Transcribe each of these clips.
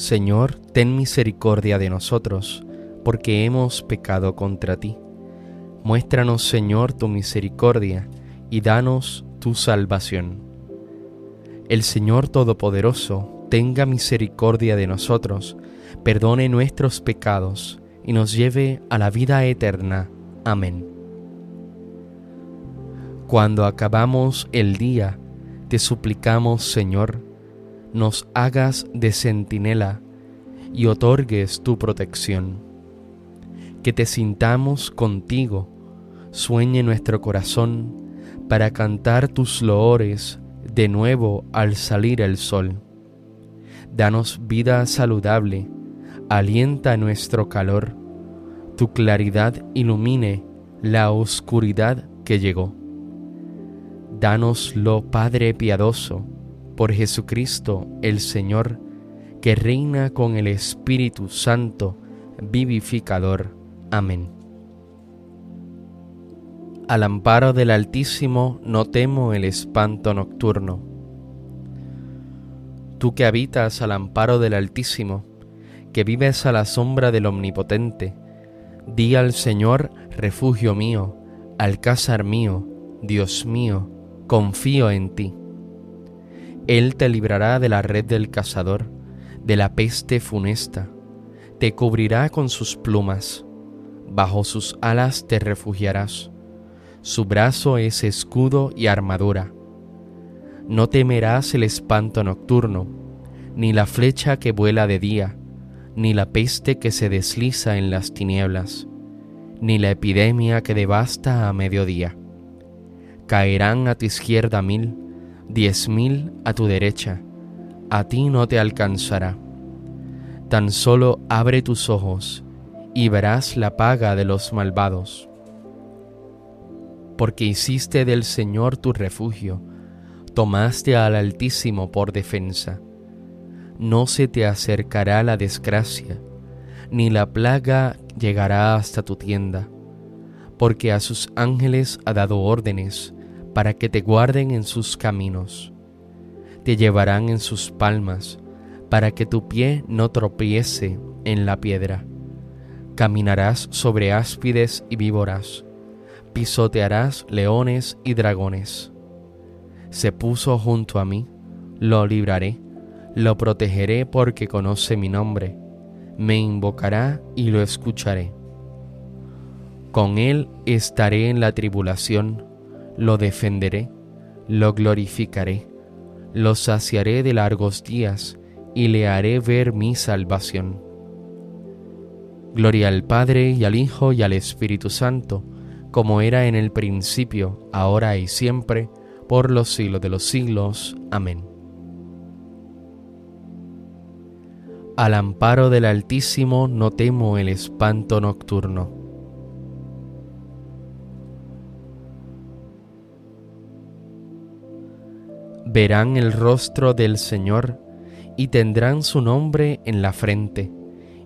Señor, ten misericordia de nosotros, porque hemos pecado contra ti. Muéstranos, Señor, tu misericordia, y danos tu salvación. El Señor Todopoderoso tenga misericordia de nosotros, perdone nuestros pecados, y nos lleve a la vida eterna. Amén. Cuando acabamos el día, te suplicamos, Señor, nos hagas de centinela y otorgues tu protección. Que te sintamos contigo, sueñe nuestro corazón para cantar tus loores de nuevo al salir el sol. Danos vida saludable, alienta nuestro calor, tu claridad ilumine la oscuridad que llegó. Danoslo, Padre piadoso, por Jesucristo el Señor, que reina con el Espíritu Santo, vivificador. Amén. Al amparo del Altísimo no temo el espanto nocturno. Tú que habitas al amparo del Altísimo, que vives a la sombra del Omnipotente, di al Señor, refugio mío, alcázar mío, Dios mío, confío en ti. Él te librará de la red del cazador, de la peste funesta, te cubrirá con sus plumas, bajo sus alas te refugiarás, su brazo es escudo y armadura. No temerás el espanto nocturno, ni la flecha que vuela de día, ni la peste que se desliza en las tinieblas, ni la epidemia que devasta a mediodía. Caerán a tu izquierda mil, diez mil a tu derecha, a ti no te alcanzará. Tan solo abre tus ojos y verás la paga de los malvados. Porque hiciste del Señor tu refugio, tomaste al Altísimo por defensa. No se te acercará la desgracia, ni la plaga llegará hasta tu tienda, porque a sus ángeles ha dado órdenes para que te guarden en sus caminos. Te llevarán en sus palmas, para que tu pie no tropiece en la piedra. Caminarás sobre áspides y víboras, pisotearás leones y dragones. Se puso junto a mí, lo libraré, lo protegeré porque conoce mi nombre, me invocará y lo escucharé. Con él estaré en la tribulación lo defenderé, lo glorificaré, lo saciaré de largos días y le haré ver mi salvación. Gloria al Padre y al Hijo y al Espíritu Santo, como era en el principio, ahora y siempre, por los siglos de los siglos. Amén. Al amparo del Altísimo no temo el espanto nocturno verán el rostro del Señor y tendrán su nombre en la frente,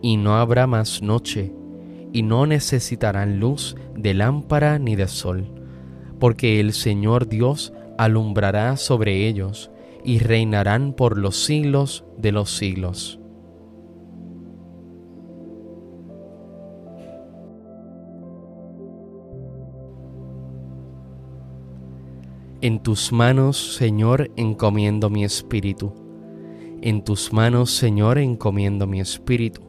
y no habrá más noche, y no necesitarán luz de lámpara ni de sol, porque el Señor Dios alumbrará sobre ellos, y reinarán por los siglos de los siglos. En tus manos, Señor, encomiendo mi espíritu. En tus manos, Señor, encomiendo mi espíritu.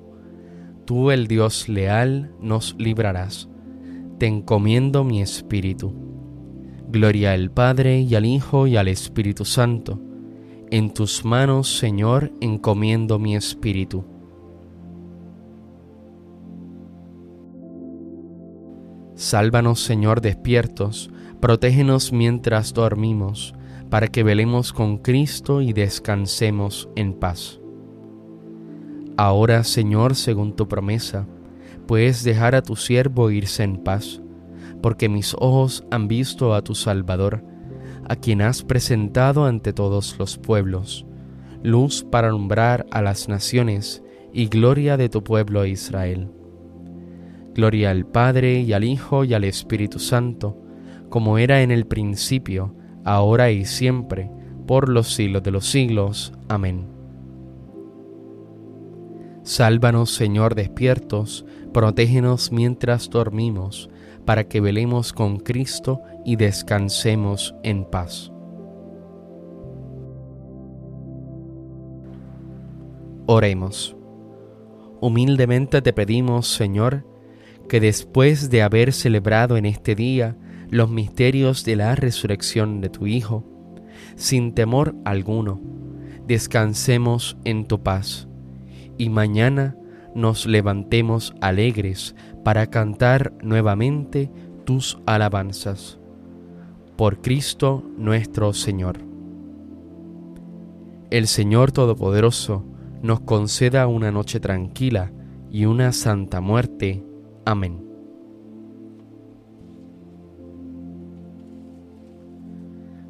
Tú, el Dios leal, nos librarás. Te encomiendo mi espíritu. Gloria al Padre y al Hijo y al Espíritu Santo. En tus manos, Señor, encomiendo mi espíritu. Sálvanos, Señor, despiertos Protégenos mientras dormimos, para que velemos con Cristo y descansemos en paz. Ahora, Señor, según tu promesa, puedes dejar a tu siervo irse en paz, porque mis ojos han visto a tu Salvador, a quien has presentado ante todos los pueblos, luz para alumbrar a las naciones y gloria de tu pueblo Israel. Gloria al Padre y al Hijo y al Espíritu Santo, como era en el principio, ahora y siempre, por los siglos de los siglos. Amén. Sálvanos, Señor, despiertos, protégenos mientras dormimos, para que velemos con Cristo y descansemos en paz. Oremos. Humildemente te pedimos, Señor, que después de haber celebrado en este día los misterios de la resurrección de tu Hijo, sin temor alguno, descansemos en tu paz y mañana nos levantemos alegres para cantar nuevamente tus alabanzas. Por Cristo nuestro Señor. El Señor Todopoderoso nos conceda una noche tranquila y una santa muerte. Amén.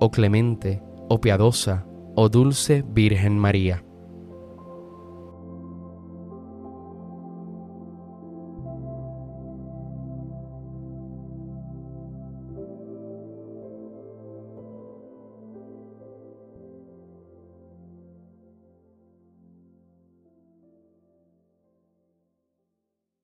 oh clemente, oh piadosa, oh dulce Virgen María.